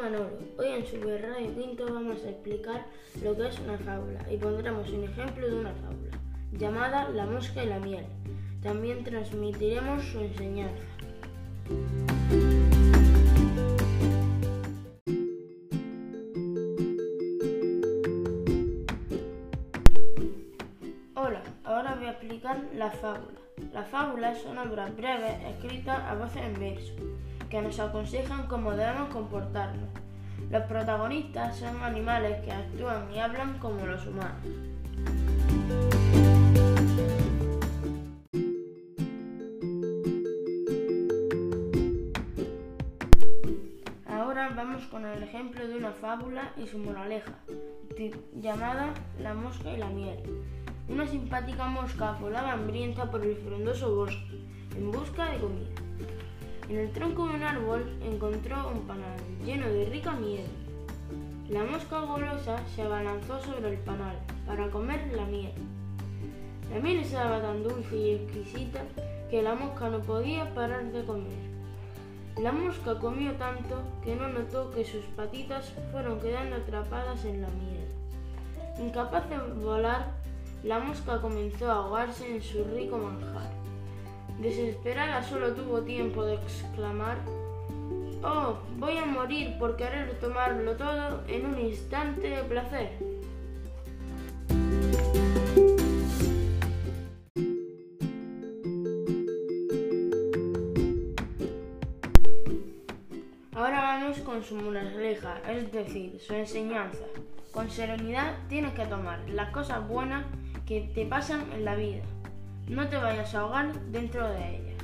Hoy en Super Radio Quinto vamos a explicar lo que es una fábula y pondremos un ejemplo de una fábula llamada La mosca y la miel. También transmitiremos su enseñanza. Hola, ahora voy a explicar la fábula. La fábula es una obra breve escrita a voces en verso que nos aconsejan cómo debemos comportarnos. Los protagonistas son animales que actúan y hablan como los humanos. Ahora vamos con el ejemplo de una fábula y su moraleja, llamada La mosca y la miel. Una simpática mosca volaba hambrienta por el frondoso bosque en busca de comida. En el tronco de un árbol encontró un panal lleno de rica miel. La mosca golosa se abalanzó sobre el panal para comer la miel. La miel estaba tan dulce y exquisita que la mosca no podía parar de comer. La mosca comió tanto que no notó que sus patitas fueron quedando atrapadas en la miel. Incapaz de volar, la mosca comenzó a ahogarse en su rico manjar. Desesperada solo tuvo tiempo de exclamar, Oh, voy a morir por querer tomarlo todo en un instante de placer. Ahora vamos con su moraleja, es decir, su enseñanza. Con serenidad tienes que tomar las cosas buenas que te pasan en la vida. No te vayas a ahogar dentro de ella.